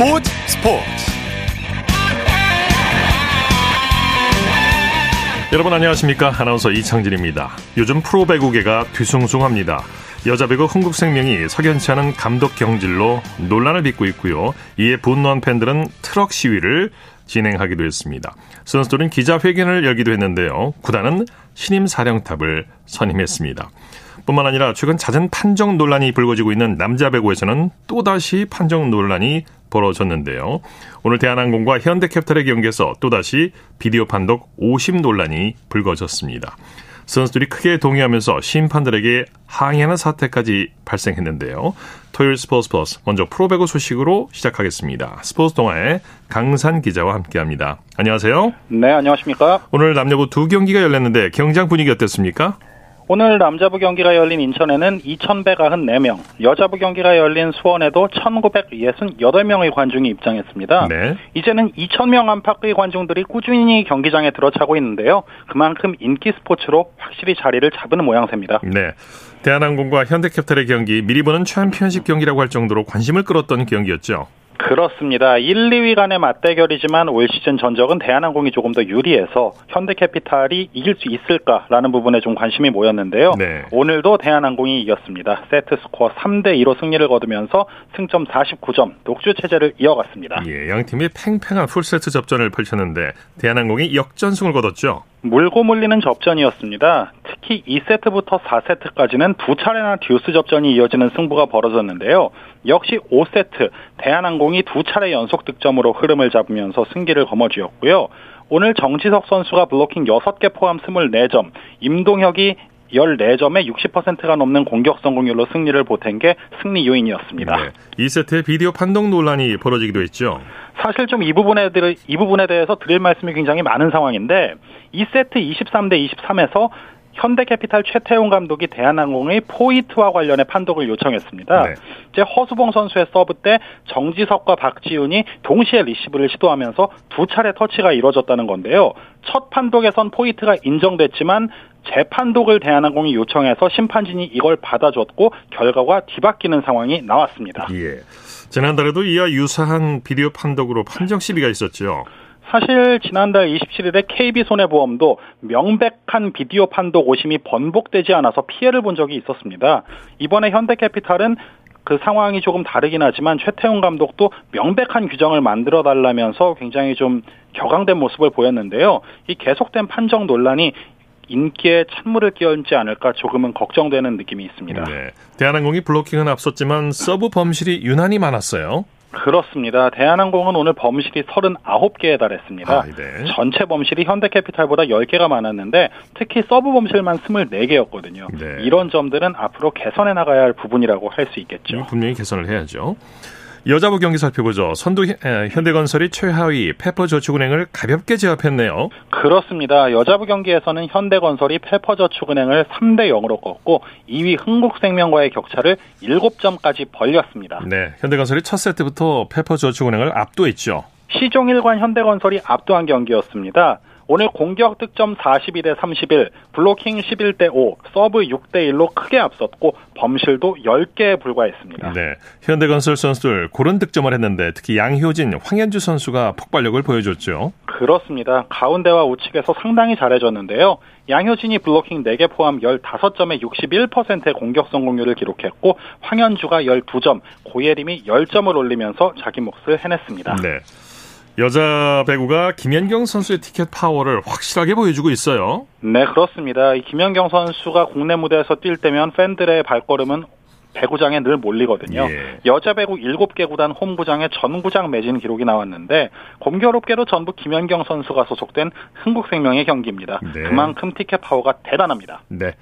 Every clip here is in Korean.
스포츠 스포츠. 여러분 안녕하십니까? 아나운서 이창진입니다. 요즘 프로배구계가 뒤숭숭합니다. 여자 배구 흥국생명이 석연치 않은 감독 경질로 논란을 빚고 있고요. 이에 분노한 팬들은 트럭 시위를 진행하기도 했습니다. 선수들은 기자회견을 열기도 했는데요. 구단은 신임 사령탑을 선임했습니다. 뿐만 아니라 최근 잦은 판정 논란이 불거지고 있는 남자 배구에서는 또다시 판정 논란이 벌어졌는데요. 오늘 대한항공과 현대캐피탈의 경기에서 또다시 비디오 판독 50 논란이 불거졌습니다. 선수들이 크게 동의하면서 심판들에게 항의하는 사태까지 발생했는데요. 토요일 스포츠 플러스 먼저 프로배구 소식으로 시작하겠습니다. 스포츠 동아의 강산 기자와 함께합니다. 안녕하세요. 네, 안녕하십니까? 오늘 남녀부 두 경기가 열렸는데 경장 분위기 어땠습니까? 오늘 남자부 경기가 열린 인천에는 2,194명, 여자부 경기가 열린 수원에도 1,968명의 관중이 입장했습니다. 네. 이제는 2,000명 안팎의 관중들이 꾸준히 경기장에 들어차고 있는데요. 그만큼 인기 스포츠로 확실히 자리를 잡은 모양새입니다. 네. 대한항공과 현대캐피탈의 경기 미리 보는 챔피언십 경기라고 할 정도로 관심을 끌었던 경기였죠. 그렇습니다. 1, 2위 간의 맞대결이지만 올 시즌 전적은 대한항공이 조금 더 유리해서 현대캐피탈이 이길 수 있을까라는 부분에 좀 관심이 모였는데요. 네. 오늘도 대한항공이 이겼습니다. 세트 스코어 3대 2로 승리를 거두면서 승점 49점, 독주 체제를 이어갔습니다. 예, 양 팀이 팽팽한 풀세트 접전을 펼쳤는데 대한항공이 역전승을 거뒀죠. 물고 물리는 접전이었습니다. 특히 2세트부터 4세트까지는 두 차례나 듀스 접전이 이어지는 승부가 벌어졌는데요. 역시 5세트 대한항공이 두 차례 연속 득점으로 흐름을 잡으면서 승기를 거머쥐었고요. 오늘 정지석 선수가 블로킹 6개 포함 24점, 임동혁이 14점에 60%가 넘는 공격 성공률로 승리를 보탠 게 승리 요인이었습니다. 네. 2세트에 비디오 판독 논란이 벌어지기도 했죠. 사실 좀 이 부분에, 이 부분에 대해서 드릴 말씀이 굉장히 많은 상황인데 2세트 23대 23에서 현대캐피탈 최태용 감독이 대한항공의 포이트와 관련해 판독을 요청했습니다. 네. 이제 허수봉 선수의 서브 때 정지석과 박지훈이 동시에 리시브를 시도하면서 두 차례 터치가 이뤄졌다는 건데요. 첫 판독에선 포인트가 인정됐지만 재판독을 대한항공이 요청해서 심판진이 이걸 받아줬고 결과가 뒤바뀌는 상황이 나왔습니다. 예. 지난달에도 이와 유사한 비디오 판독으로 판정 시비가 있었죠. 사실 지난달 27일에 KB손해보험도 명백한 비디오 판독 오심이 번복되지 않아서 피해를 본 적이 있었습니다. 이번에 현대캐피탈은 그 상황이 조금 다르긴 하지만 최태웅 감독도 명백한 규정을 만들어 달라면서 굉장히 좀 격앙된 모습을 보였는데요. 이 계속된 판정 논란이 인기에 찬물을 끼얹지 않을까 조금은 걱정되는 느낌이 있습니다. 네. 대한항공이 블로킹은 앞섰지만 서브 범실이 유난히 많았어요. 그렇습니다. 대한항공은 오늘 범실이 39개에 달했습니다. 아, 네. 전체 범실이 현대캐피탈보다 10개가 많았는데 특히 서브 범실만 24개였거든요. 네. 이런 점들은 앞으로 개선해 나가야 할 부분이라고 할 수 있겠죠. 분명히 개선을 해야죠. 여자부 경기 살펴보죠. 선두 현대건설이 최하위 페퍼저축은행을 가볍게 제압했네요. 그렇습니다. 여자부 경기에서는 현대건설이 페퍼저축은행을 3대 0으로 꺾고 2위 흥국생명과의 격차를 7점까지 벌렸습니다. 네, 현대건설이 첫 세트부터 페퍼저축은행을 압도했죠. 시종일관 현대건설이 압도한 경기였습니다. 오늘 공격 득점 42대 31, 블로킹 11대 5, 서브 6대 1로 크게 앞섰고 범실도 10개에 불과했습니다. 네, 현대건설 선수들 고른 득점을 했는데 특히 양효진, 황연주 선수가 폭발력을 보여줬죠. 그렇습니다. 가운데와 우측에서 상당히 잘해줬는데요. 양효진이 블로킹 4개 포함 15점에 61%의 공격 성공률을 기록했고 황연주가 12점, 고예림이 10점을 올리면서 자기 몫을 해냈습니다. 네. 여자 배구가 김연경 선수의 티켓 파워를 확실하게 보여주고 있어요. 네, 그렇습니다. 이 김연경 선수가 국내 무대에서 뛸 때면 팬들의 발걸음은 배구장에 늘 몰리거든요. 예. 여자 배구 7개 구단 홈구장에 전구장 매진 기록이 나왔는데 공교롭게도 전부 김연경 선수가 소속된 흥국생명의 경기입니다. 네. 그만큼 티켓 파워가 대단합니다. 네.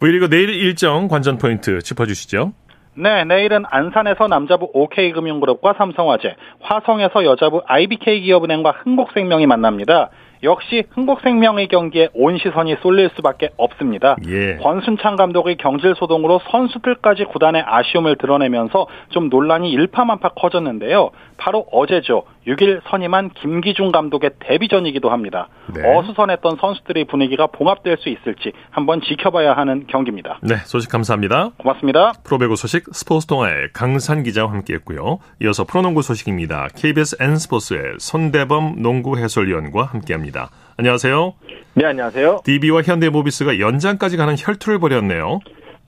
V리그 내일 일정 관전 포인트 짚어주시죠. 네, 내일은 안산에서 남자부 OK금융그룹과 삼성화재, 화성에서 여자부 IBK기업은행과 흥국생명이 만납니다. 역시 흥국생명의 경기에 온 시선이 쏠릴 수밖에 없습니다. 예. 권순창 감독의 경질 소동으로 선수들까지 구단의 아쉬움을 드러내면서 좀 논란이 일파만파 커졌는데요. 바로 어제죠. 6일 선임한 김기중 감독의 데뷔전이기도 합니다. 네. 어수선했던 선수들의 분위기가 봉합될 수 있을지 한번 지켜봐야 하는 경기입니다. 네, 소식 감사합니다. 고맙습니다. 프로배구 소식 스포츠 동아의 강산 기자와 함께했고요. 이어서 프로농구 소식입니다. KBS N스포츠의 손대범 농구 해설위원과 함께합니다. 안녕하세요. 네, 안녕하세요. DB와 현대모비스가 연장까지 가는 혈투를 벌였네요.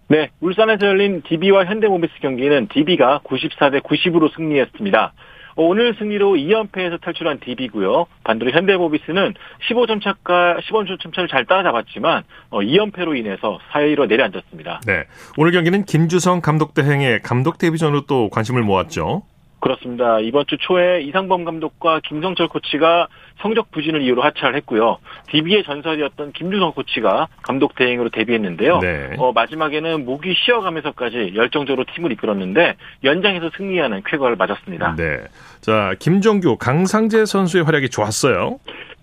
네, 울산에서 열린 DB와 현대모비스 경기는 DB가 94대 90으로 승리했습니다. 어, 오늘 승리로 2연패에서 탈출한 DB고요. 반대로 현대모비스는 15점 차가 15점 차를 잘 따라잡았지만 2연패로 어, 인해서 4위로 내려앉았습니다. 네. 오늘 경기는 김주성 감독 대행의 감독 데뷔전으로 또 관심을 모았죠. 그렇습니다. 이번 주 초에 이상범 감독과 김성철 코치가 성적 부진을 이유로 하차를 했고요. DB의 전설이었던 김주성 코치가 감독 대행으로 데뷔했는데요. 네. 어, 마지막에는 목이 쉬어가면서까지 열정적으로 팀을 이끌었는데 연장에서 승리하는 쾌거를 맞았습니다. 네. 자, 김종규, 강상재 선수의 활약이 좋았어요.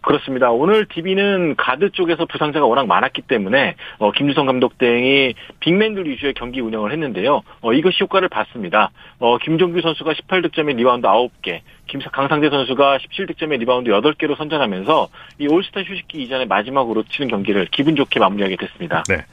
그렇습니다. 오늘 DB는 가드 쪽에서 부상자가 워낙 많았기 때문에 어, 김주성 감독 등이 빅맨들 위주의 경기 운영을 했는데요. 어, 이것이 효과를 봤습니다. 어, 김종규 선수가 18득점에 리바운드 9개, 김, 강상재 선수가 17득점에 리바운드 8개로 선전하면서 이 올스타 휴식기 이전에 마지막으로 치는 경기를 기분 좋게 마무리하게 됐습니다. 네.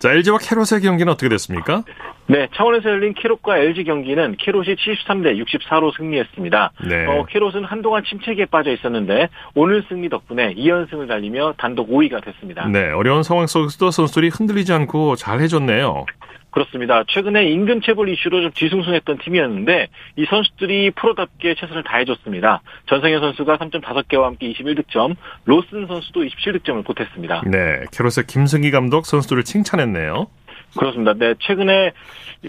자, LG와 캐롯의 경기는 어떻게 됐습니까? 네, 차원에서 열린 캐롯과 LG 경기는 캐롯이 73대 64로 승리했습니다. 네. 어, 캐롯은 한동안 침체기에 빠져 있었는데 오늘 승리 덕분에 2연승을 달리며 단독 5위가 됐습니다. 네, 어려운 상황 속에서도 선수들이 흔들리지 않고 잘 해줬네요. 그렇습니다. 최근에 임금 체불 이슈로 좀 뒤숭숭했던 팀이었는데 이 선수들이 프로답게 최선을 다해줬습니다. 전성현 선수가 3.5개와 함께 21득점, 로슨 선수도 27득점을 보탰습니다. 네, 캐롯의 김승기 감독 선수들을 칭찬했네요. 그렇습니다. 네, 최근에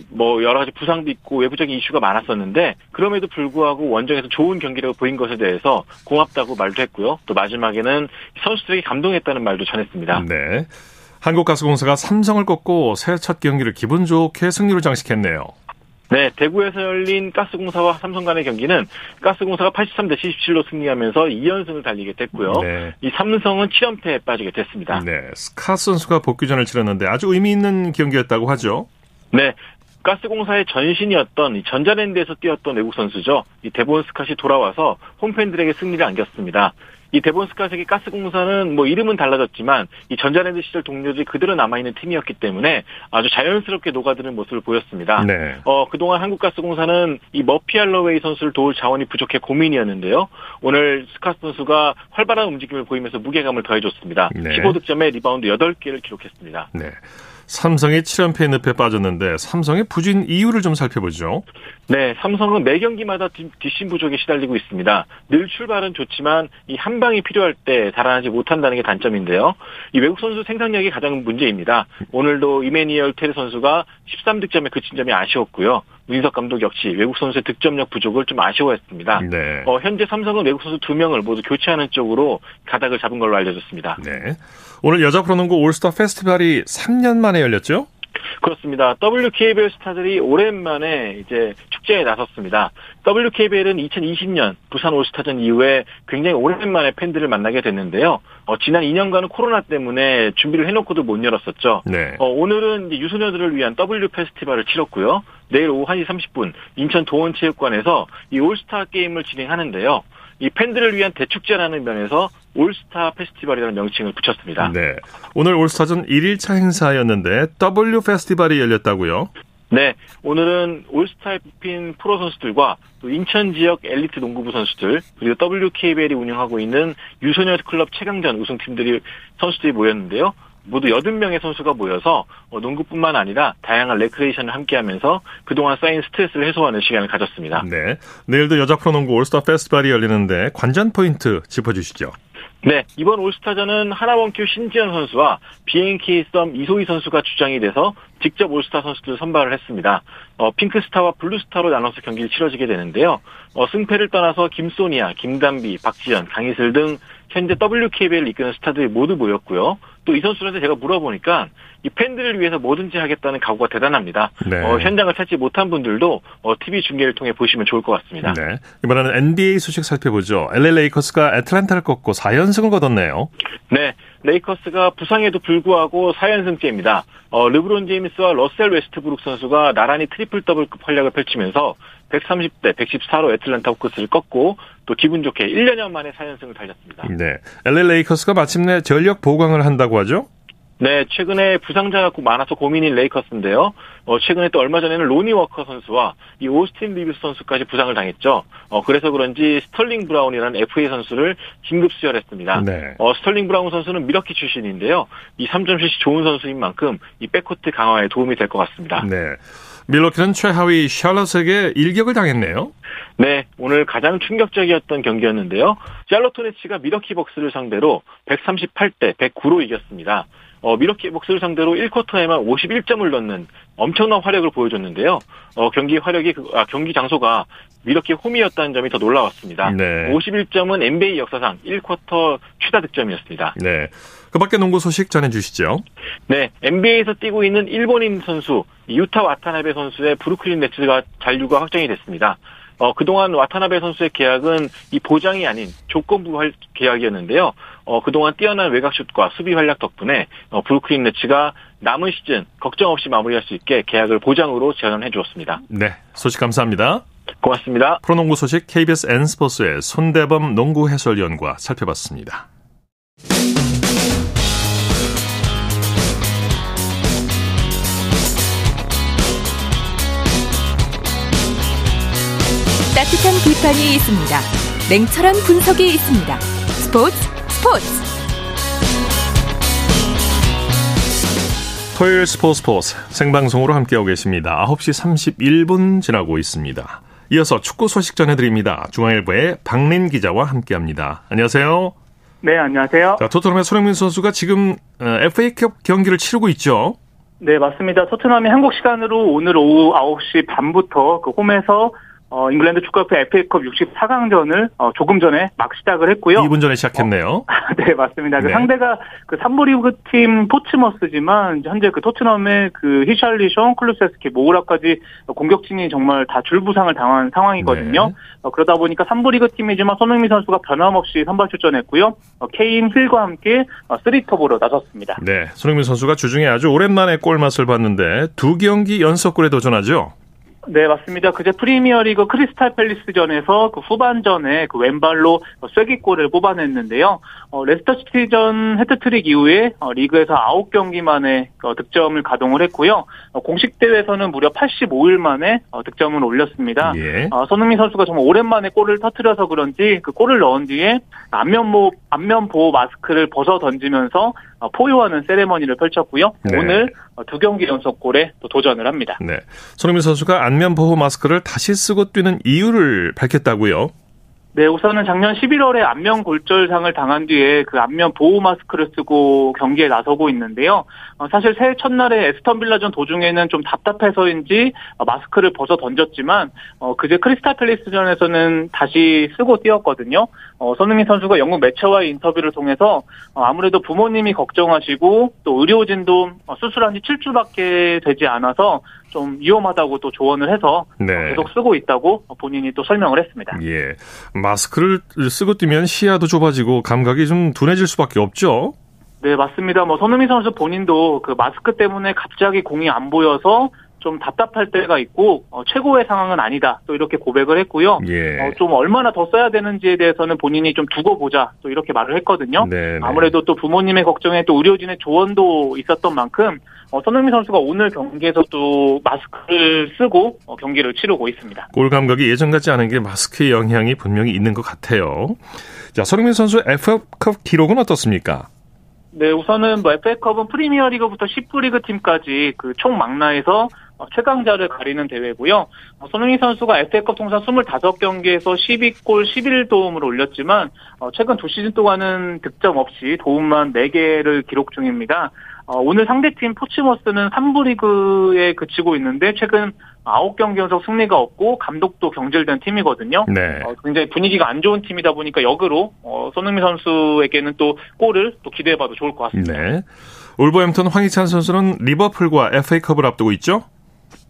뭐 여러 가지 부상도 있고 외부적인 이슈가 많았었는데 그럼에도 불구하고 원정에서 좋은 경기력을 보인 것에 대해서 고맙다고 말도 했고요. 또 마지막에는 선수들에게 감동했다는 말도 전했습니다. 네. 한국가스공사가 삼성을 꺾고 새 첫 경기를 기분 좋게 승리로 장식했네요. 네, 대구에서 열린 가스공사와 삼성 간의 경기는 가스공사가 83대 77로 승리하면서 2연승을 달리게 됐고요. 네. 이 삼성은 7연패에 빠지게 됐습니다. 네, 스카 선수가 복귀전을 치렀는데 아주 의미 있는 경기였다고 하죠. 네, 가스공사의 전신이었던 전자랜드에서 뛰었던 외국 선수죠. 이 데본 스캇이 돌아와서 홈팬들에게 승리를 안겼습니다. 이 데본스카색의 가스공사는 뭐 이름은 달라졌지만 이 전자랜드 시절 동료들이 그대로 남아있는 팀이었기 때문에 아주 자연스럽게 녹아드는 모습을 보였습니다. 네. 어, 그동안 한국가스공사는 이 머피 알러웨이 선수를 도울 자원이 부족해 고민이었는데요. 오늘 스카 선수가 활발한 움직임을 보이면서 무게감을 더해줬습니다. 네. 15득점에 리바운드 8개를 기록했습니다. 네. 삼성이 7연패 늪에 빠졌는데 삼성의 부진 이유를 좀 살펴보죠. 네, 삼성은 매 경기마다 뒷심 부족에 시달리고 있습니다. 늘 출발은 좋지만 이 한 방이 필요할 때 달아나지 못한다는 게 단점인데요. 이 외국 선수 생산력이 가장 문제입니다. 오늘도 이매뉴얼 테리 선수가 13득점에 그친 점이 아쉬웠고요. 문인석 감독 역시 외국 선수의 득점력 부족을 좀 아쉬워했습니다. 네. 어, 현재 삼성은 외국 선수 두 명을 모두 교체하는 쪽으로 가닥을 잡은 걸로 알려졌습니다. 네. 오늘 여자 프로농구 올스타 페스티벌이 3년 만에 열렸죠? 그렇습니다. WKBL 스타들이 오랜만에 이제 축제에 나섰습니다. WKBL은 2020년 부산 올스타전 이후에 굉장히 오랜만에 팬들을 만나게 됐는데요. 어, 지난 2년간은 코로나 때문에 준비를 해놓고도 못 열었었죠. 네. 어, 오늘은 유소녀들을 위한 W 페스티벌을 치렀고요. 내일 오후 1시 30분 인천 도원체육관에서 이 올스타 게임을 진행하는데요. 이 팬들을 위한 대축제라는 면에서 올스타 페스티벌이라는 명칭을 붙였습니다. 네. 오늘 올스타전 1일차 행사였는데 W 페스티벌이 열렸다고요? 네, 오늘은 올스타에 뽑힌 프로 선수들과 또 인천 지역 엘리트 농구부 선수들 그리고 WKBL이 운영하고 있는 유소년 클럽 최강전 우승팀들이 선수들이 모였는데요. 모두 80명의 선수가 모여서 어, 농구뿐만 아니라 다양한 레크리에이션을 함께하면서 그동안 쌓인 스트레스를 해소하는 시간을 가졌습니다. 네. 내일도 여자 프로농구 올스타 페스티벌이 열리는데 관전 포인트 짚어주시죠. 네, 이번 올스타전은 하나원큐 신지현 선수와 BNK 썸 이소희 선수가 주장이 돼서 직접 올스타 선수들 선발을 했습니다. 어, 핑크스타와 블루스타로 나눠서 경기를 치러지게 되는데요. 어, 승패를 떠나서 김소니아, 김단비, 박지현, 강이슬 등 현재 WKBL을 이끄는 스타들이 모두 모였고요. 또 이 선수한테 제가 물어보니까 이 팬들을 위해서 뭐든지 하겠다는 각오가 대단합니다. 네. 어, 현장을 찾지 못한 분들도 어, TV 중계를 통해 보시면 좋을 것 같습니다. 네. 이번에는 NBA 소식 살펴보죠. LA 레이커스가 애틀란타를 꺾고 4연승을 거뒀네요. 네, 레이커스가 부상에도 불구하고 4연승째입니다. 어, 르브론 제임스와 러셀 웨스트브룩 선수가 나란히 트리플 더블급 활약을 펼치면서 130대 114로 애틀란타 호크스를 꺾고 또 기분 좋게 1년여 만에 4연승을 달렸습니다. 네. LA 레이커스가 마침내 전력 보강을 한다고 하죠? 네, 최근에 부상자가 많아서 고민인 레이커스인데요. 어, 최근에 또 얼마 전에는 로니 워커 선수와 이 오스틴 리브스 선수까지 부상을 당했죠. 어, 그래서 그런지 스털링 브라운이라는 FA 선수를 긴급 수혈했습니다. 네. 어, 스털링 브라운 선수는 밀워키 출신인데요. 이 3점슛이 좋은 선수인 만큼 이 백코트 강화에 도움이 될 것 같습니다. 네. 밀워키는 최하위 샬럿에게 일격을 당했네요. 네, 오늘 가장 충격적이었던 경기였는데요. 샬럿 호네츠가 밀워키 벅스를 상대로 138대 109로 이겼습니다. 어, 밀워키 벅스를 상대로 1쿼터에만 51점을 넣는 엄청난 화력을 보여줬는데요. 어, 경기 화력이, 그- 아, 경기 장소가 밀워키 홈이었다는 점이 더 놀라웠습니다. 네. 51점은 NBA 역사상 1쿼터 최다 득점이었습니다. 네. 그 밖에 농구 소식 전해주시죠. 네, NBA에서 뛰고 있는 일본인 선수 유타 와타나베 선수의 브루클린 네츠가 잔류가 확정이 됐습니다. 어, 그동안 와타나베 선수의 계약은 이 보장이 아닌 조건부 활- 계약이었는데요. 어, 그동안 뛰어난 외곽슛과 수비 활약 덕분에 어, 브루클린 네츠가 남은 시즌 걱정 없이 마무리할 수 있게 계약을 보장으로 제안해 주었습니다. 네. 소식 감사합니다. 고맙습니다. 프로농구 소식 KBS N스포츠의 손대범 농구 해설위원과 살펴봤습니다. 따뜻한 비판이 있습니다. 냉철한 분석이 있습니다. 스포츠 스포츠 토요일 스포츠 스포츠 생방송으로 함께하고 계십니다. 9시 31분 지나고 있습니다. 이어서 축구 소식 전해드립니다. 중앙일보의 박린 기자와 함께합니다. 안녕하세요. 네, 안녕하세요. 자, 토트넘의 손흥민 선수가 지금 어, FA컵 경기를 치르고 있죠. 네, 맞습니다. 토트넘이 한국 시간으로 오늘 오후 9시 반부터 그 홈에서 어, 잉글랜드 축구협회 FA컵 64강전을 어, 조금 전에 막 시작을 했고요. 2분 전에 시작했네요. 네, 맞습니다. 그 네. 상대가 그 3부 리그 팀 포츠머스지만 현재 그 토트넘의 그 히샬리숑, 클루셉스키, 모우라까지 공격진이 정말 다 줄부상을 당한 상황이거든요. 네. 어, 그러다 보니까 3부 리그 팀이지만 손흥민 선수가 변함없이 선발 출전했고요. 어, 케인, 힐과 함께 어, 3톱으로 나섰습니다. 네, 손흥민 선수가 주중에 아주 오랜만에 골맛을 봤는데 두 경기 연속골에 도전하죠. 네, 맞습니다. 그제 프리미어리그 크리스탈 팰리스전에서 그 후반전에 그 왼발로 쐐기골을 뽑아냈는데요. 어, 레스터 시티전 해트트릭 이후에 어, 리그에서 9경기 만에 어, 득점을 가동을 했고요. 어, 공식 대회에서는 무려 85일 만에 어, 득점을 올렸습니다. 예. 어, 손흥민 선수가 정말 오랜만에 골을 터뜨려서 그런지 그 골을 넣은 뒤에 안면 보호, 안면 보호 마스크를 벗어 던지면서 어, 포효하는 세리머니를 펼쳤고요. 네. 오늘 어, 두 경기 연속 골에 또 도전을 합니다. 네. 손흥민 선수가 안면 보호 마스크를 다시 쓰고 뛰는 이유를 밝혔다고요. 네, 우선은 작년 11월에 안면 골절상을 당한 뒤에 그 안면 보호 마스크를 쓰고 경기에 나서고 있는데요. 어, 사실 새해 첫날에 에스턴 빌라전 도중에는 좀 답답해서인지 어, 마스크를 벗어 던졌지만 어, 그제 크리스탈 팰리스전에서는 다시 쓰고 뛰었거든요. 어, 손흥민 선수가 영국 매체와의 인터뷰를 통해서 어, 아무래도 부모님이 걱정하시고 또 의료진도 어, 수술한 지 7주밖에 되지 않아서 좀 위험하다고 또 조언을 해서 네. 어, 계속 쓰고 있다고 본인이 또 설명을 했습니다. 예. 마스크를 쓰고 뛰면 시야도 좁아지고 감각이 좀 둔해질 수밖에 없죠. 네, 맞습니다. 뭐 손흥민 선수 본인도 그 마스크 때문에 갑자기 공이 안 보여서 좀 답답할 때가 있고 어, 최고의 상황은 아니다. 또 이렇게 고백을 했고요. 예. 어, 좀 얼마나 더 써야 되는지에 대해서는 본인이 좀 두고 보자. 또 이렇게 말을 했거든요. 네, 네. 아무래도 또 부모님의 걱정에 또 의료진의 조언도 있었던 만큼 어, 손흥민 선수가 오늘 경기에서 또 마스크를 쓰고 어, 경기를 치르고 있습니다. 골 감각이 예전 같지 않은 게 마스크의 영향이 분명히 있는 것 같아요. 자, 손흥민 선수의 FA컵 기록은 어떻습니까? 네, 우선은 뭐 FA컵은 프리미어리그부터 10부 리그 팀까지 그 총 망라에서 어, 최강자를 가리는 대회고요. 어, 손흥민 선수가 FA컵 통산 25경기에서 12골 11도움을 올렸지만 어, 최근 두 시즌 동안은 득점 없이 도움만 4개를 기록 중입니다. 어, 오늘 상대팀 포치머스는 3부 리그에 그치고 있는데 최근 9경기 연속 승리가 없고 감독도 경질된 팀이거든요. 네. 어, 굉장히 분위기가 안 좋은 팀이다 보니까 역으로 어, 손흥민 선수에게는 또 골을 또 기대해봐도 좋을 것 같습니다. 네. 울버햄튼 황희찬 선수는 리버풀과 FA컵을 앞두고 있죠?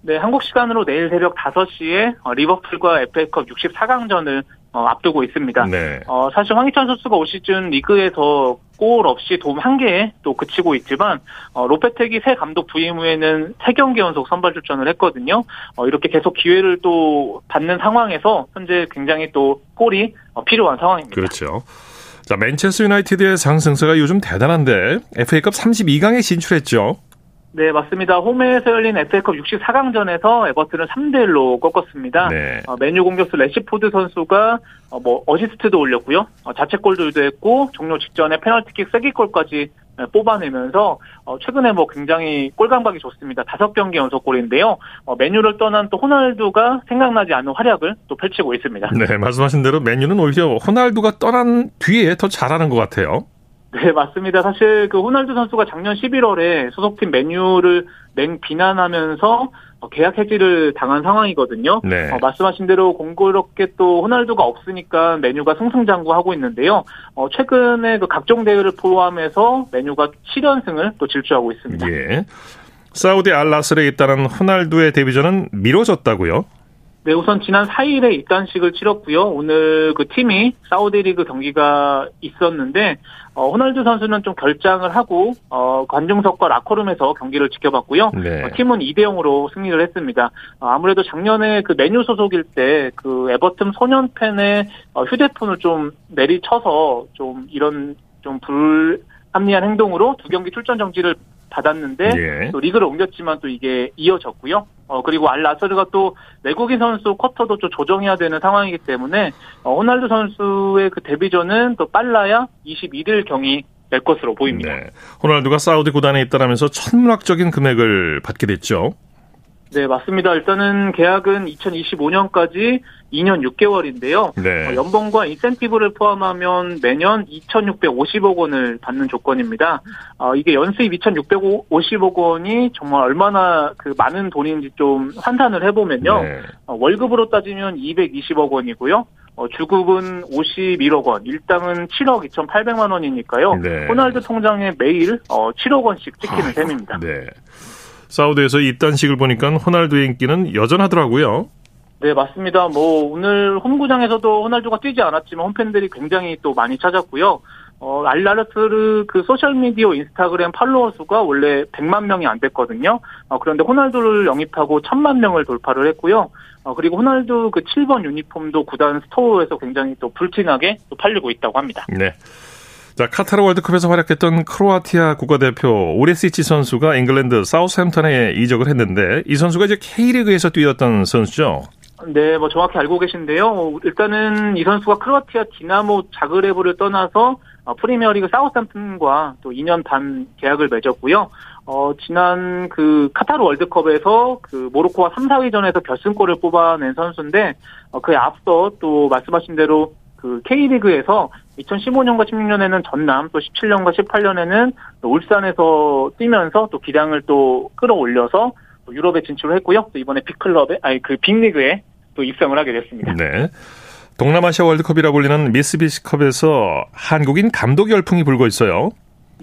네, 한국 시간으로 내일 새벽 5시에 어, 리버풀과 FA컵 64강전을 어, 앞두고 있습니다. 네. 어, 사실 황희찬 선수가 올 시즌 리그에서 골 없이 도움 한 개에 또 그치고 있지만 어, 로페테기 새 감독 부임 후에는 세 경기 연속 선발 출전을 했거든요. 어, 이렇게 계속 기회를 또 받는 상황에서 현재 굉장히 또 골이 어, 필요한 상황입니다. 그렇죠. 자, 맨체스터 유나이티드의 상승세가 요즘 대단한데 FA컵 32강에 진출했죠. 네, 맞습니다. 홈에서 열린 FA컵 64강전에서 에버튼을 3대 1로 꺾었습니다. 네. 어, 맨유 공격수 래시포드 선수가 어, 뭐 어시스트도 올렸고요. 어, 자책골 유도 했고 종료 직전에 페널티킥 쐐기골까지 네, 뽑아내면서 어, 최근에 뭐 굉장히 골 감각이 좋습니다. 다섯 경기 연속 골인데요. 어, 메뉴를 떠난 또 호날두가 생각나지 않는 활약을 또 펼치고 있습니다. 네, 말씀하신 대로 맨유는 오히려 호날두가 떠난 뒤에 더 잘하는 것 같아요. 네, 맞습니다. 사실 그 호날두 선수가 작년 11월에 소속팀 메뉴를 맹 비난하면서 어, 계약 해지를 당한 상황이거든요. 네. 어, 말씀하신 대로 공교롭게 또 호날두가 없으니까 메뉴가 승승장구하고 있는데요. 어, 최근에 그 각종 대회를 포함해서 메뉴가 7연승을 또 질주하고 있습니다. 예. 사우디 알라스에 있다는 호날두의 데뷔전은 미뤄졌다고요? 네, 우선 지난 4일에 입단식을 치렀고요. 오늘 그 팀이 사우디 리그 경기가 있었는데 어, 호날두 선수는 좀 결장을 하고 어, 관중석과 라커룸에서 경기를 지켜봤고요. 네. 어, 팀은 2대 0으로 승리를 했습니다. 어, 아무래도 작년에 그 메뉴 소속일 때 그 에버튼 소년 팬의 어, 휴대폰을 좀 내리쳐서 좀 이런 좀 불합리한 행동으로 두 경기 출전 정지를 받았는데 예. 또 리그를 옮겼지만 또 이게 이어졌고요. 어 그리고 알 나스르가 또 외국인 선수 쿼터도 좀 조정해야 되는 상황이기 때문에 어, 호날두 선수의 그 데뷔전은 또 빨라야 21일 경이 될 것으로 보입니다. 네. 호날두가 사우디 구단에 있다라면서 천문학적인 금액을 받게 됐죠. 네, 맞습니다. 일단은 계약은 2025년까지 2년 6개월인데요. 네. 어, 연봉과 인센티브를 포함하면 매년 2,650억 원을 받는 조건입니다. 어, 이게 연수입 2,650억 원이 정말 얼마나 그 많은 돈인지 좀 환산을 해보면요. 네. 어, 월급으로 따지면 220억 원이고요. 어, 주급은 51억 원, 일당은 7억 2,800만 원이니까요. 네. 호날두 통장에 매일 어, 7억 원씩 찍히는 아이고, 셈입니다. 네. 사우디에서 입단식을 보니까 호날두의 인기는 여전하더라고요. 네, 맞습니다. 뭐, 오늘 홈구장에서도 호날두가 뛰지 않았지만 홈팬들이 굉장히 또 많이 찾았고요. 어, 알나스르 그 소셜미디어 인스타그램 팔로워 수가 원래 100만 명이 안 됐거든요. 어, 그런데 호날두를 영입하고 1000만 명을 돌파를 했고요. 어, 그리고 호날두 그 7번 유니폼도 구단 스토어에서 굉장히 또 불티나게 또 팔리고 있다고 합니다. 네. 자, 카타르 월드컵에서 활약했던 크로아티아 국가대표 오르시치 선수가 잉글랜드 사우스햄턴에 이적을 했는데 이 선수가 이제 K리그에서 뛰었던 선수죠. 네, 뭐 정확히 알고 계신데요. 어, 일단은 이 선수가 크로아티아 디나모 자그레브를 떠나서 어, 프리미어리그 사우스햄튼과 또 2년 반 계약을 맺었고요. 어, 지난 그 카타르 월드컵에서 그 모로코와 3, 4위전에서 결승골을 뽑아낸 선수인데 어, 그에 앞서 또 말씀하신 대로 그 K리그에서 2015년과 16년에는 전남, 또 17년과 18년에는 울산에서 뛰면서 또 기량을 또 끌어올려서 또 유럽에 진출을 했고요. 또 이번에 빅클럽에, 아니 그 빅리그에 또 입성을 하게 됐습니다. 네. 동남아시아 월드컵이라 불리는 미쓰비시컵에서 한국인 감독 열풍이 불고 있어요.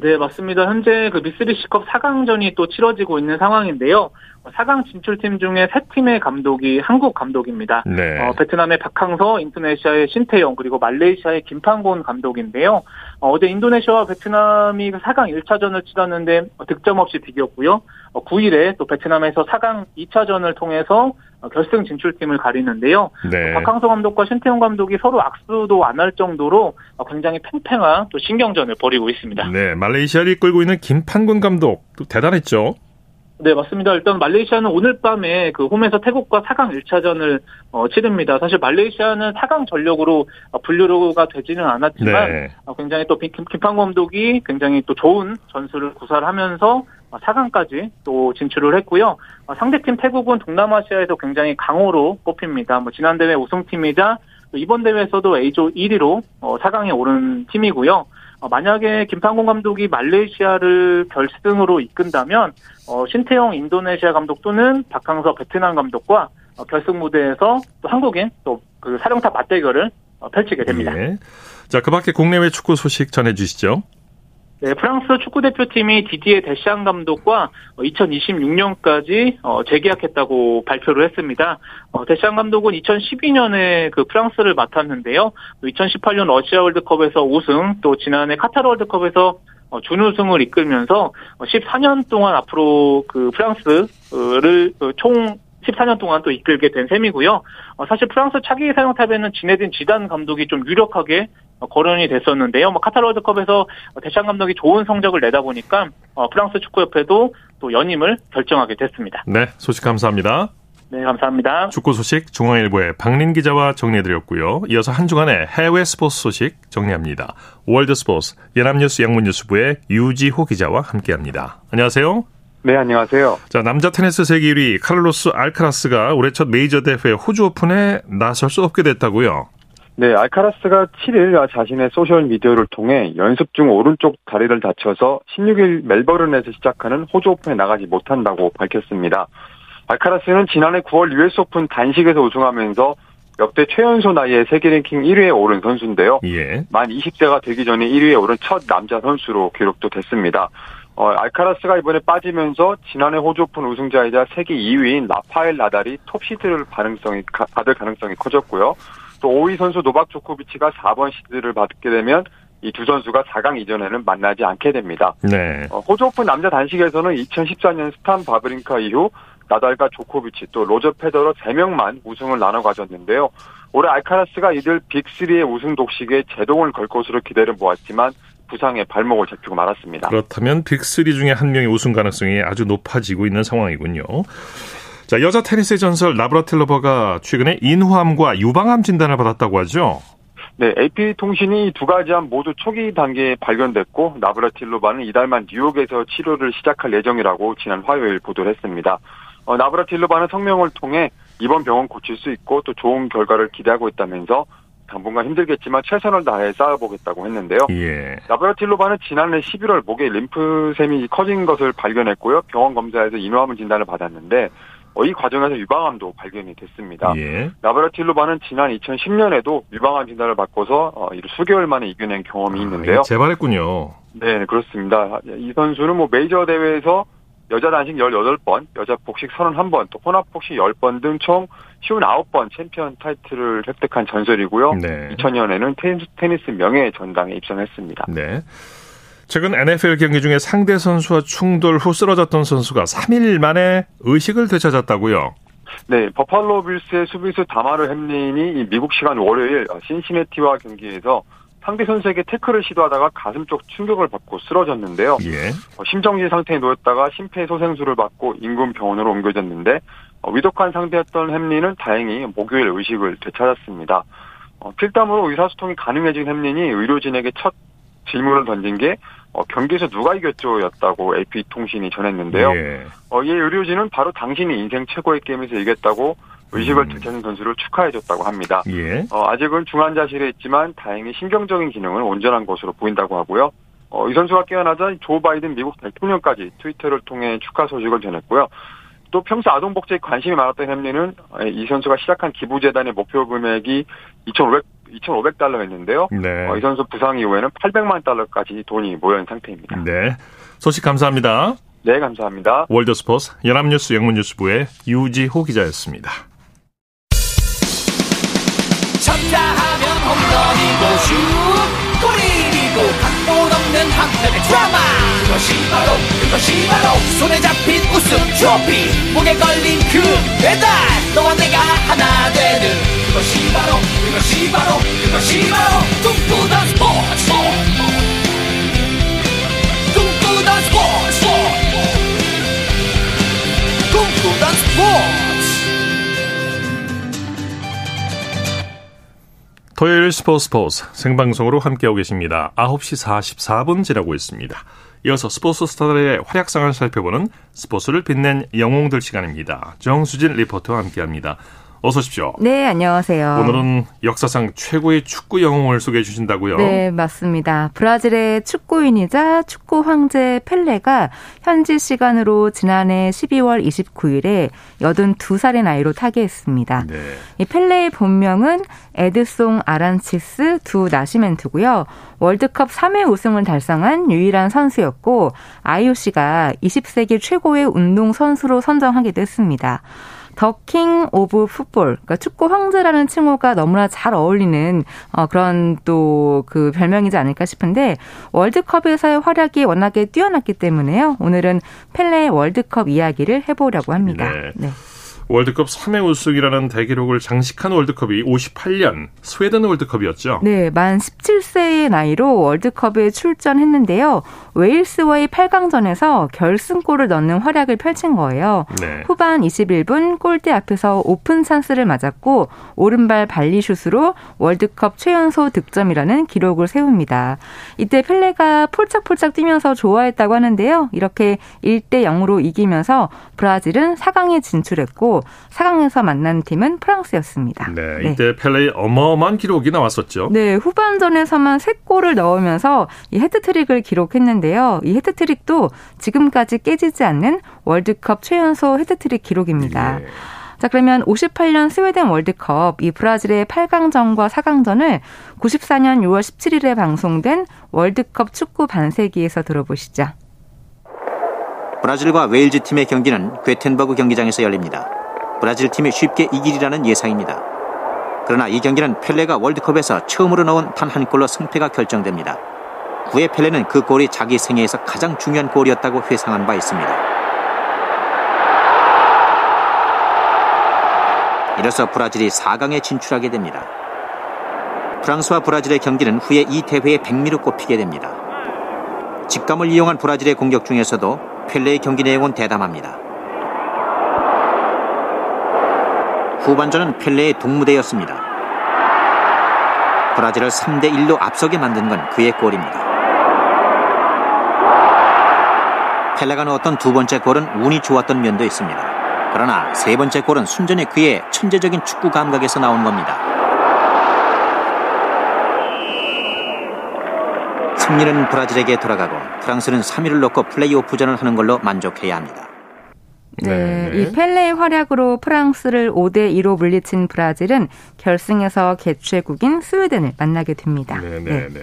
네, 맞습니다. 현재 그 미쓰비시컵 4강전이 또 치러지고 있는 상황인데요. 4강 진출팀 중에 세 팀의 감독이 한국 감독입니다. 네. 어, 베트남의 박항서, 인도네시아의 신태용, 그리고 말레이시아의 김판곤 감독인데요. 어, 제 인도네시아와 베트남이 4강 그 1차전을 치렀는데 어, 득점 없이 비겼고요. 어, 9일에 또 베트남에서 4강 2차전을 통해서 어, 결승 진출팀을 가리는데요. 네. 박항서 감독과 신태용 감독이 서로 악수도 안 할 정도로 어, 굉장히 팽팽한 또 신경전을 벌이고 있습니다. 네. 말레이시아를 이끌고 있는 김판군 감독 또 대단했죠. 네, 맞습니다. 일단 말레이시아는 오늘 밤에 그 홈에서 태국과 4강 1차전을 어, 치릅니다. 사실 말레이시아는 4강 전력으로 어, 분류가 되지는 않았지만 네. 어, 굉장히 또 김, 김판 감독이 굉장히 또 좋은 전술을 구사하면서 어, 4강까지 또 진출을 했고요. 어, 상대팀 태국은 동남아시아에서 굉장히 강호로 꼽힙니다. 뭐 지난 대회 우승팀이자 또 이번 대회에서도 A조 1위로 어, 4강에 오른 팀이고요. 어, 만약에 김판공 감독이 말레이시아를 결승으로 이끈다면 어, 신태영 인도네시아 감독 또는 박항서 베트남 감독과 어, 결승 무대에서 또 한국인 또 그 사령탑 맞대결을 어, 펼치게 됩니다. 예. 자, 그 밖에 국내외 축구 소식 전해주시죠. 네, 프랑스 축구 대표팀이 디디에 데샹 감독과 2026년까지 어, 재계약했다고 발표를 했습니다. 어, 데샹 감독은 2012년에 그 프랑스를 맡았는데요. 2018년 러시아 월드컵에서 우승, 또 지난해 카타르 월드컵에서 어, 준우승을 이끌면서 14년 동안 앞으로 그 프랑스를 총 14년 동안 또 이끌게 된 셈이고요. 사실 프랑스 차기 사용탑에는 지네딘 지단 감독이 좀 유력하게 거론이 됐었는데요. 뭐 카타르 월드컵에서 데샹 감독이 좋은 성적을 내다 보니까 프랑스 축구협회도 또 연임을 결정하게 됐습니다. 네, 소식 감사합니다. 네, 감사합니다. 축구 소식 중앙일보의 박린 기자와 정리해드렸고요. 이어서 한 주간의 해외 스포츠 소식 정리합니다. 월드 스포츠 연합뉴스 영문뉴스부의 유지호 기자와 함께합니다. 안녕하세요. 네, 안녕하세요. 자, 남자 테니스 세계 1위 카를로스 알카라스가 올해 첫 메이저 대회 호주 오픈에 나설 수 없게 됐다고요. 네, 알카라스가 7일 자신의 소셜 미디어를 통해 연습 중 오른쪽 다리를 다쳐서 16일 멜버른에서 시작하는 호주 오픈에 나가지 못한다고 밝혔습니다. 알카라스는 지난해 9월 US 오픈 단식에서 우승하면서 역대 최연소 나이에 세계 랭킹 1위에 오른 선수인데요. 예. 만 20세가 되기 전에 1위에 오른 첫 남자 선수로 기록도 됐습니다. 어, 알카라스가 이번에 빠지면서 지난해 호주 오픈 우승자이자 세계 2위인 라파엘 나달이 톱시드를 가능성이, 받을 가능성이 커졌고요. 또 5위 선수 노박 조코비치가 4번 시드를 받게 되면 이 두 선수가 4강 이전에는 만나지 않게 됩니다. 네. 어, 호주 오픈 남자 단식에서는 2014년 스탄 바브린카 이후 나달과 조코비치 또 로저 페더러 3명만 우승을 나눠 가졌는데요. 올해 알카라스가 이들 빅3의 우승 독식에 제동을 걸 것으로 기대를 모았지만 부상에 발목을 잡히고 말았습니다. 그렇다면 빅3 중에 한 명의 우승 가능성이 아주 높아지고 있는 상황이군요. 자, 여자 테니스의 전설 나브라틸로바가 최근에 인후암과 유방암 진단을 받았다고 하죠. 네, AP통신이 두 가지 암 모두 초기 단계에 발견됐고 나브라틸로바는 이달 만 뉴욕에서 치료를 시작할 예정이라고 지난 화요일 보도를 했습니다. 어, 나브라틸로바는 성명을 통해 이번 병원 고칠 수 있고 또 좋은 결과를 기대하고 있다면서 당분간 힘들겠지만 최선을 다해 쌓아보겠다고 했는데요. 예. 나브라틸로바는 지난해 11월 목에 림프샘이 커진 것을 발견했고요. 병원 검사에서 인후암을 진단을 받았는데 어, 이 과정에서 유방암도 발견이 됐습니다. 예. 나브라틸로바는 지난 2010년에도 유방암 진단을 받고서 어, 수개월 만에 이겨낸 경험이 있는데요. 아, 재발했군요. 네, 그렇습니다. 이 선수는 뭐 메이저 대회에서 여자 단식 18번, 여자 복식 31번, 또 혼합 복식 10번 등 총 59번 챔피언 타이틀을 획득한 전설이고요. 네. 2000년에는 테니스, 테니스 명예 전당에 입성했습니다. 네. 최근 NFL 경기 중에 상대 선수와 충돌 후 쓰러졌던 선수가 3일 만에 의식을 되찾았다고요. 네, 버팔로 빌스의 수비수 다마르 햄린이 미국 시간 월요일 신시내티와 경기에서 상대 선수에게 태클을 시도하다가 가슴 쪽 충격을 받고 쓰러졌는데요. 예. 어, 심정지 상태에 놓였다가 심폐소생술을 받고 인근 병원으로 옮겨졌는데 어, 위독한 상태였던 햄린은 다행히 목요일 의식을 되찾았습니다. 어, 필담으로 의사소통이 가능해진 햄린이 의료진에게 첫 질문을 던진 게 어, 경기에서 누가 이겼죠였다고 AP통신이 전했는데요. 예. 어, 이 의료진은 바로 당신이 인생 최고의 게임에서 이겼다고 의식을 음. 되찾은 선수를 축하해줬다고 합니다. 예. 어, 아직은 중환자실에 있지만 다행히 신경적인 기능은 온전한 것으로 보인다고 하고요. 어, 이 선수가 깨어나자 조 바이든 미국 대통령까지 트위터를 통해 축하 소식을 전했고요. 또 평소 아동복지에 관심이 많았던 햄리는 이 선수가 시작한 기부재단의 목표 금액이 2,500, 2,500달러였는데요. 네. 어, 이 선수 부상 이후에는 800만 달러까지 돈이 모여 있는 상태입니다. 네. 소식 감사합니다. 네, 감사합니다. 월드스포츠 연합뉴스 영문뉴스부의 유지호 기자였습니다. 쳤다 하면 홈런이고 슛 골이고 각본 없는 한편의 드라마 그것이 바로 그것이 바로 손에 잡힌 우승 트로피 목에 걸린 그 배달 너와 내가 하나 되는 그것이 바로 그것이 바로 그것이 바로 꿈꾸던 스포츠 꿈꾸던 스포츠 꿈꾸던 스포츠 토요일 스포츠 스포츠 생방송으로 함께하고 계십니다. 9시 44분 지나고 있습니다. 이어서 스포츠 스타들의 활약상을 살펴보는 스포츠를 빛낸 영웅들 시간입니다. 정수진 리포터와 함께합니다. 어서 오십시오. 네, 안녕하세요. 오늘은 역사상 최고의 축구 영웅을 소개해 주신다고요? 네, 맞습니다. 브라질의 축구인이자 축구 황제 펠레가 현지 시간으로 지난해 12월 29일에 82살의 나이로 타계했습니다. 네. 이 펠레의 본명은 에드송 아란치스 두 나시멘투고요. 월드컵 3회 우승을 달성한 유일한 선수였고 IOC가 20세기 최고의 운동 선수로 선정하기도 했습니다. The King of Football, 그러니까 축구 황제라는 칭호가 너무나 잘 어울리는 어, 그런 또 그 별명이지 않을까 싶은데 월드컵에서의 활약이 워낙에 뛰어났기 때문에요. 오늘은 펠레의 월드컵 이야기를 해보려고 합니다. 네. 네. 월드컵 3회 우승이라는 대기록을 장식한 월드컵이 58년 스웨덴 월드컵이었죠. 네, 만 17세의 나이로 월드컵에 출전했는데요. 웨일스와의 8강전에서 결승골을 넣는 활약을 펼친 거예요. 네. 후반 21분 골대 앞에서 오픈 찬스를 맞았고 오른발 발리슛으로 월드컵 최연소 득점이라는 기록을 세웁니다. 이때 펠레가 폴짝폴짝 뛰면서 좋아했다고 하는데요. 이렇게 1대 0으로 이기면서 브라질은 4강에 진출했고 4강에서 만난 팀은 프랑스였습니다. 네, 네. 이때 네. 펠레의 어마어마한 기록이 나왔었죠. 네, 후반전에서만 3골을 넣으면서 이 헤트트릭을 기록했는데요. 이 헤트트릭도 지금까지 깨지지 않는 월드컵 최연소 헤트트릭 기록입니다. 네. 자, 그러면 58년 스웨덴 월드컵 이 브라질의 8강전과 4강전을 94년 6월 17일에 방송된 월드컵 축구 반세기에서 들어보시죠. 브라질과 웨일즈 팀의 경기는 괴텐버그 경기장에서 열립니다. 브라질 팀이 쉽게 이기리라는 예상입니다. 그러나 이 경기는 펠레가 월드컵에서 처음으로 넣은 단 한 골로 승패가 결정됩니다. 후에 펠레는 그 골이 자기 생애에서 가장 중요한 골이었다고 회상한 바 있습니다. 이로써 브라질이 4강에 진출하게 됩니다. 프랑스와 브라질의 경기는 후에 이 대회의 백미로 꼽히게 됩니다. 직감을 이용한 브라질의 공격 중에서도 펠레의 경기 내용은 대담합니다. 후반전은 펠레의 동무대였습니다. 브라질을 3대 1로 앞서게 만든 건 그의 골입니다. 펠레가 넣었던 두 번째 골은 운이 좋았던 면도 있습니다. 그러나 세 번째 골은 순전히 그의 천재적인 축구 감각에서 나온 겁니다. 승리는 브라질에게 돌아가고 프랑스는 3위를 놓고 플레이오프전을 하는 걸로 만족해야 합니다. 네. 네. 이 펠레의 활약으로 프랑스를 5대 2로 물리친 브라질은 결승에서 개최국인 스웨덴을 만나게 됩니다. 네, 네, 네.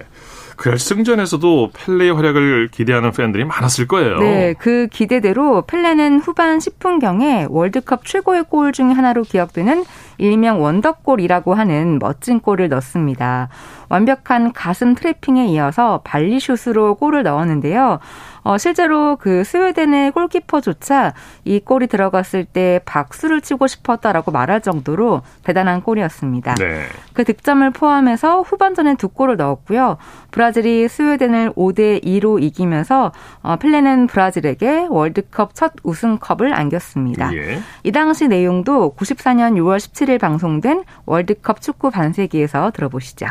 결승전에서도 펠레의 활약을 기대하는 팬들이 많았을 거예요. 네, 그 기대대로 펠레는 후반 10분경에 월드컵 최고의 골 중에 하나로 기억되는 일명 원더골이라고 하는 멋진 골을 넣습니다. 완벽한 가슴 트래핑에 이어서 발리슛으로 골을 넣었는데요. 어, 실제로 그 스웨덴의 골키퍼조차 이 골이 들어갔을 때 박수를 치고 싶었다라고 말할 정도로 대단한 골이었습니다. 네. 그 득점을 포함해서 후반전에 두 골을 넣었고요. 브라질이 스웨덴을 5대 2로 이기면서 어, 펠레는 브라질에게 월드컵 첫 우승컵을 안겼습니다. 예. 이 당시 내용도 94년 6월 17일 방송된 월드컵 축구 반세기에서 들어보시죠.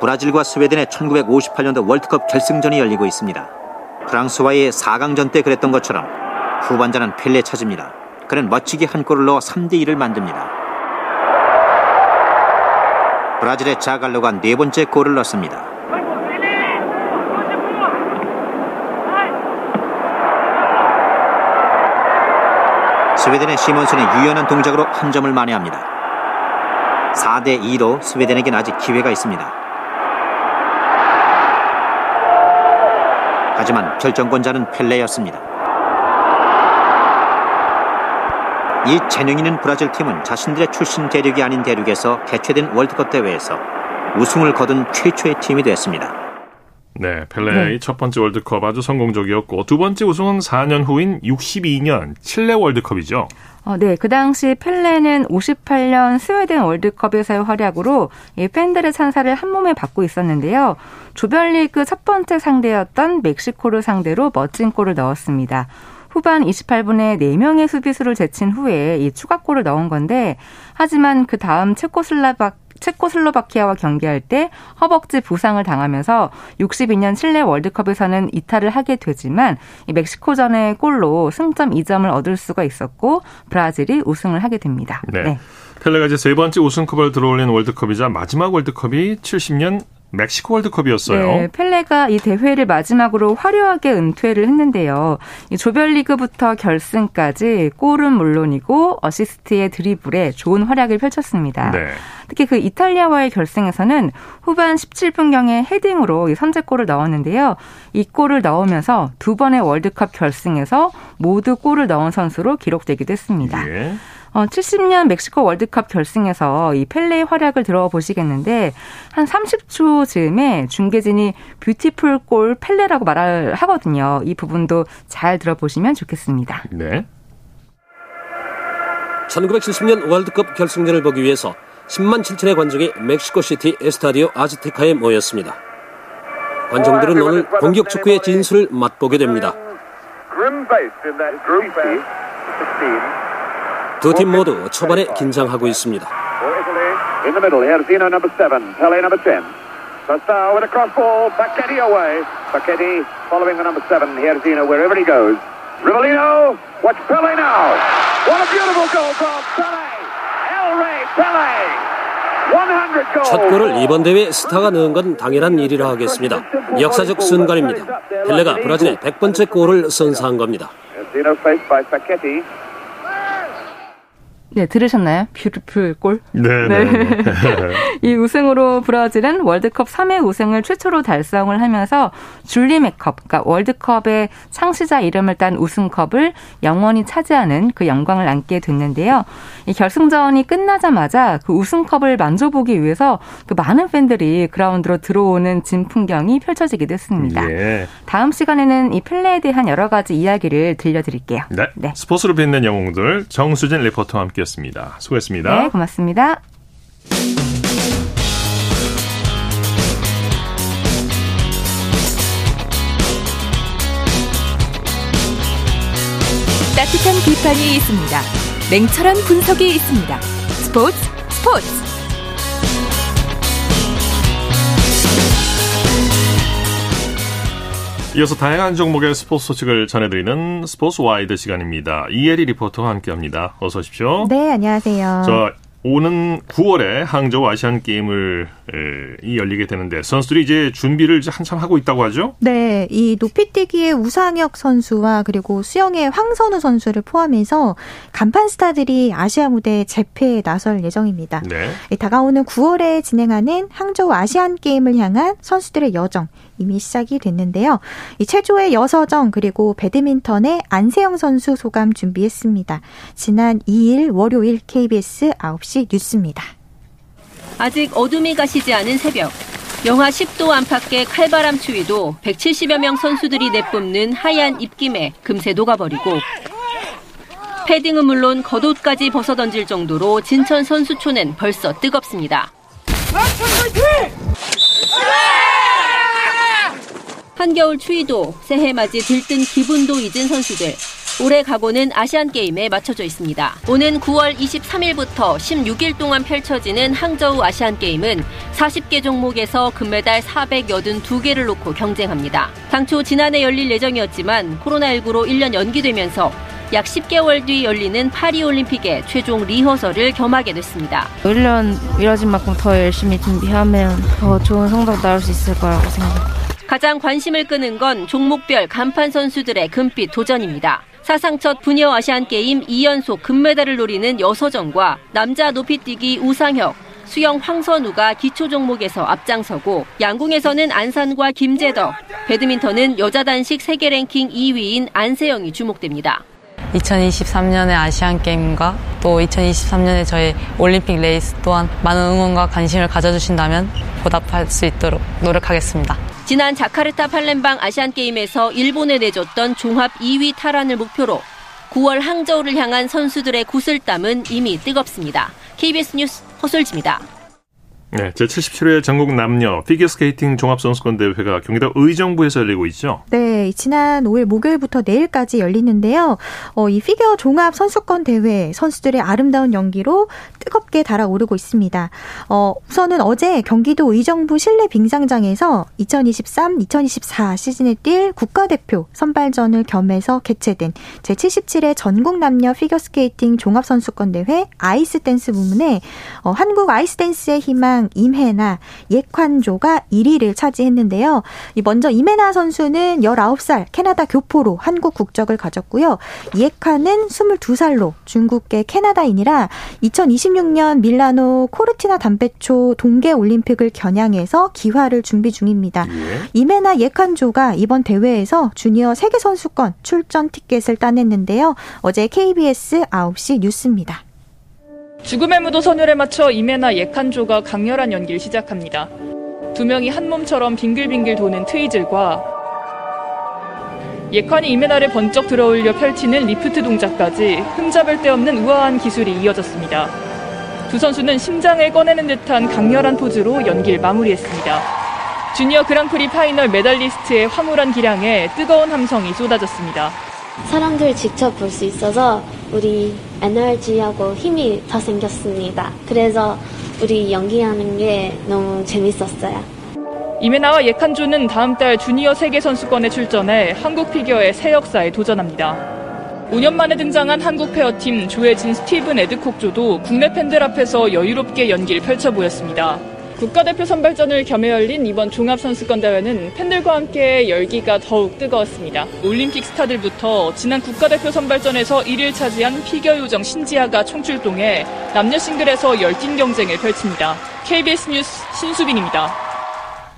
브라질과 스웨덴의 1958년도 월드컵 결승전이 열리고 있습니다. 프랑스와의 4강전 때 그랬던 것처럼 후반전은 펠레 차집니다. 그는 멋지게 한 골을 넣어 3대 1을 만듭니다. 브라질의 자갈로가 네 번째 골을 넣습니다. 스웨덴의 시몬슨이 유연한 동작으로 한 점을 만회합니다. 4대 2로 스웨덴에겐 아직 기회가 있습니다. 하지만 결정권자는 펠레였습니다. 이 재능 있는 브라질 팀은 자신들의 출신 대륙이 아닌 대륙에서 개최된 월드컵 대회에서 우승을 거둔 최초의 팀이 됐습니다. 네, 펠레의 네. 첫 번째 월드컵 아주 성공적이었고 두 번째 우승은 4년 후인 62년 칠레 월드컵이죠. 어, 네, 그 당시 펠레는 58년 스웨덴 월드컵에서의 활약으로 이 팬들의 찬사를 한 몸에 받고 있었는데요. 조별리그 첫 번째 상대였던 멕시코를 상대로 멋진 골을 넣었습니다. 후반 28분에 4명의 수비수를 제친 후에 이 추가골을 넣은 건데 하지만 그 다음 체코슬라바 체코슬로바키아와 경기할 때 허벅지 부상을 당하면서 62년 칠레 월드컵에서는 이탈을 하게 되지만 멕시코전의 골로 승점 2점을 얻을 수가 있었고 브라질이 우승을 하게 됩니다. 네. 네. 펠레가 이제 세 번째 우승컵을 들어올린 월드컵이자 마지막 월드컵이 70년 멕시코 월드컵이었어요. 네, 펠레가 이 대회를 마지막으로 화려하게 은퇴를 했는데요. 이 조별리그부터 결승까지 골은 물론이고 어시스트의 드리블에 좋은 활약을 펼쳤습니다. 네. 특히 그 이탈리아와의 결승에서는 후반 17분경에 헤딩으로 선제골을 넣었는데요. 이 골을 넣으면서 두 번의 월드컵 결승에서 모두 골을 넣은 선수로 기록되기도 했습니다. 예. 어, 70년 멕시코 월드컵 결승에서 이 펠레의 활약을 들어보시겠는데 한 30초 즈음에 중계진이 beautiful goal 펠레라고 말을 하거든요. 이 부분도 잘 들어보시면 좋겠습니다. 네. 1970년 월드컵 결승전을 보기 위해서 10만 7천의 관중이 멕시코 시티 에스타디오 아즈테카에 모였습니다. 관중들은 오늘 공격 축구의 진수를 맛보게 됩니다. 두 팀 모두 초반에 긴장하고 있습니다. In the middle, Herzino number seven, Pele number ten. Sasao with a cross ball, Bacchetti away. Bacchetti following the number seven, Herzino wherever he goes. Rivellino, watch Pele now. What a beautiful goal from Pele. El Rey Pele. 첫 골을 이번 대회 스타가 넣은 건 당연한 일이라 하겠습니다. 역사적 순간입니다. 펠레가 브라질의 100번째 골을 선사한 겁니다. 네, 들으셨나요? 뷰티풀 골. 네. 네. 네. 네. 이 우승으로 브라질은 월드컵 3회 우승을 최초로 달성을 하면서 줄리메컵, 그러니까 월드컵의 창시자 이름을 딴 우승컵을 영원히 차지하는 그 영광을 안게 됐는데요. 이 결승전이 끝나자마자 그 우승컵을 만져보기 위해서 그 많은 팬들이 그라운드로 들어오는 진 풍경이 펼쳐지기도 했습니다. 예. 다음 시간에는 이 펠레에 대한 여러 가지 이야기를 들려드릴게요. 네. 네. 스포츠로 빛낸 영웅들 정수진 리포터와 함께 함께했습니다. 수고했습니다. 네, 고맙습니다. 따뜻한 비판이 있습니다. 냉철한 분석이 있습니다. 스포츠 스포츠. 이어서 다양한 종목의 스포츠 소식을 전해드리는 스포츠 와이드 시간입니다. 이혜리 리포터와 함께합니다. 어서 오십시오. 네, 안녕하세요. 저 오는 9월에 항저우 아시안 게임을 이 열리게 되는데 선수들이 이제 준비를 이제 한참 하고 있다고 하죠? 네, 이 높이뛰기의 우상혁 선수와 그리고 수영의 황선우 선수를 포함해서 간판 스타들이 아시아 무대 재패에 나설 예정입니다. 네. 다가오는 9월에 진행하는 항저우 아시안 게임을 향한 선수들의 여정 이미 시작이 됐는데요. 이 체조의 여서정 그리고 배드민턴의 안세영 선수 소감 준비했습니다. 지난 2일 월요일 KBS 9시 뉴스입니다. 아직 어둠이 가시지 않은 새벽. 영하 10도 안팎의 칼바람 추위도 170여 명 선수들이 내뿜는 하얀 입김에 금세 녹아버리고 패딩은 물론 겉옷까지 벗어던질 정도로 진천 선수촌은 벌써 뜨겁습니다. 한겨울 추위도 새해 맞이 들뜬 기분도 잊은 선수들. 올해 각오는 아시안게임에 맞춰져 있습니다. 오는 9월 23일부터 16일 동안 펼쳐지는 항저우 아시안게임은 40개 종목에서 금메달 482개를 놓고 경쟁합니다. 당초 지난해 열릴 예정이었지만 코로나19로 1년 연기되면서 약 10개월 뒤 열리는 파리올림픽의 최종 리허설을 겸하게 됐습니다. 1년 미뤄진 만큼 더 열심히 준비하면 더 좋은 성적 나올 수 있을 거라고 생각합니다. 가장 관심을 끄는 건 종목별 간판 선수들의 금빛 도전입니다. 사상 첫 부녀 아시안 게임 2연속 금메달을 노리는 여서정과 남자 높이뛰기 우상혁, 수영 황선우가 기초 종목에서 앞장서고 양궁에서는 안산과 김재덕, 배드민턴은 여자 단식 세계 랭킹 2위인 안세영이 주목됩니다. 2023년의 아시안 게임과 또 2023년에 저희 올림픽 레이스 또한 많은 응원과 관심을 가져주신다면 보답할 수 있도록 노력하겠습니다. 지난 자카르타 팔렘방 아시안게임에서 일본에 내줬던 종합 2위 탈환을 목표로 9월 항저우를 향한 선수들의 구슬땀은 이미 뜨겁습니다. KBS 뉴스 허솔지입니다. 네, 제77회 전국 남녀 피겨스케이팅 종합선수권 대회가 경기도 의정부에서 열리고 있죠. 네, 지난 5일 목요일부터 내일까지 열리는데요. 어, 이 피겨 종합 선수권 대회 선수들의 아름다운 연기로 뜨겁게 달아오르고 있습니다. 어, 우선은 어제 경기도 의정부 실내 빙상장에서 2023-2024 시즌에 뛸 국가대표 선발전을 겸해서 개최된 제77회 전국 남녀 피겨스케이팅 종합선수권 대회 아이스 댄스 부문에 어, 한국 아이스 댄스의 희망 임해나 예콴조가 1위를 차지했는데요. 먼저 임해나 선수는 19살 캐나다 교포로 한국 국적을 가졌고요. 예콴은 22살로 중국계 캐나다인이라 2026년 밀라노 코르티나 담페초 동계 올림픽을 겨냥해서 귀화를 준비 중입니다. 예. 임해나 예콴조가 이번 대회에서 주니어 세계 선수권 출전 티켓을 따냈는데요. 어제 KBS 9시 뉴스입니다. 죽음의 무도 선율에 맞춰 임해나 예콴조가 강렬한 연기를 시작합니다. 두 명이 한 몸처럼 빙글빙글 도는 twizzle과 예콴이 임해나를 번쩍 들어올려 펼치는 리프트 동작까지 흠잡을 데 없는 우아한 기술이 이어졌습니다. 두 선수는 심장을 꺼내는 듯한 강렬한 포즈로 연기를 마무리했습니다. 주니어 그랑프리 파이널 메달리스트의 화려한 기량에 뜨거운 함성이 쏟아졌습니다. 사람들 직접 볼 수 있어서 우리 에너지하고 힘이 더 생겼습니다. 그래서 우리 연기하는 게 너무 재밌었어요. 이메나와 예칸조는 다음 달 주니어 세계선수권에 출전해 한국 피겨의 새 역사에 도전합니다. 5년 만에 등장한 한국 페어팀 조혜진 스티븐 에드콕조도 국내 팬들 앞에서 여유롭게 연기를 펼쳐 보였습니다. 국가대표 선발전을 겸해 열린 이번 종합선수권 대회는 팬들과 함께 열기가 더욱 뜨거웠습니다. 올림픽 스타들부터 지난 국가대표 선발전에서 1위를 차지한 피겨 요정 신지아가 총출동해 남녀 싱글에서 열띤 경쟁을 펼칩니다. KBS 뉴스 신수빈입니다.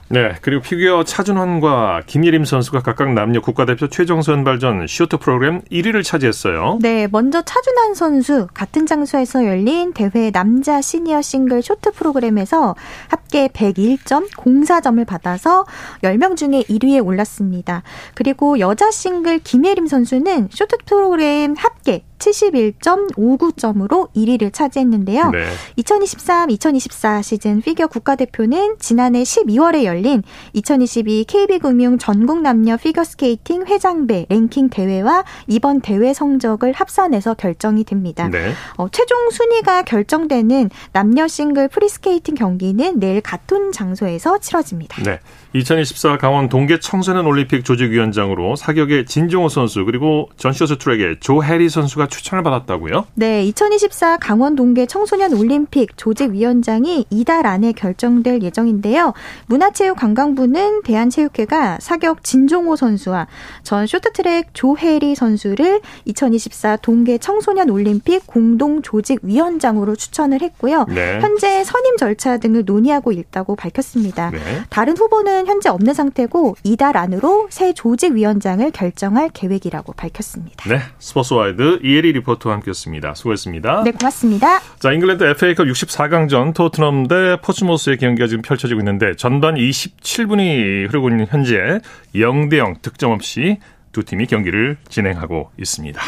네, 그리고 피겨 차준환과 김예림 선수가 각각 남녀 국가대표 최종 선발전 쇼트 프로그램 1위를 차지했어요. 네, 먼저 차준환 선수 같은 장소에서 열린 대회 남자 시니어 싱글 쇼트 프로그램에서 합계 101.04점을 받아서 10명 중에 1위에 올랐습니다. 그리고 여자 싱글 김예림 선수는 쇼트 프로그램 합계 71.59점으로 1위를 차지했는데요. 네. 2023-2024 시즌 피겨 국가대표는 지난해 12월에 열린 2022 KB금융 전국 남녀 피겨스케이팅 회장배 랭킹 대회와 이번 대회 성적을 합산해서 결정이 됩니다. 네. 어, 최종 순위가 결정되는 남녀 싱글 프리스케이팅 경기는 내일 같은 장소에서 치러집니다. 네. 2024 강원 동계 청소년 올림픽 조직위원장으로 사격의 진종오 선수 그리고 쇼트트랙의 조해리 선수가 추천을 받았다고요? 네, 2024 강원 동계 청소년 올림픽 조직위원장이 이달 안에 결정될 예정인데요. 문화체 육관광부는 대한체육회가 사격 진종호 선수와 전 쇼트트랙 조 해리 선수를 2024 동계 청소년 올림픽 공동 조직 위원장으로 추천을 했고요. 네. 현재 선임 절차 등을 논의하고 있다고 밝혔습니다. 네. 다른 후보는 현재 없는 상태고 이달 안으로 새 조직 위원장을 결정할 계획이라고 밝혔습니다. 네, 스포츠와이드 이혜리 리포터와 함께했습니다. 수고했습니다. 네, 고맙습니다. 자, 잉글랜드 FA컵 64강전 토트넘 대 포츠머스의 경기가 지금 펼쳐지고 있는데 전반 27분이 흐르고 있는 현재 0대 0 득점 없이 두 팀이 경기를 진행하고 있습니다.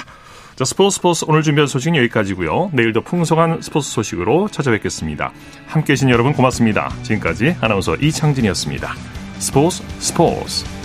자, 스포츠 스포츠 오늘 준비한 소식은 여기까지고요. 내일도 풍성한 스포츠 소식으로 찾아뵙겠습니다. 함께해 주신 여러분 고맙습니다. 지금까지 아나운서 이창진이었습니다. 스포츠 스포츠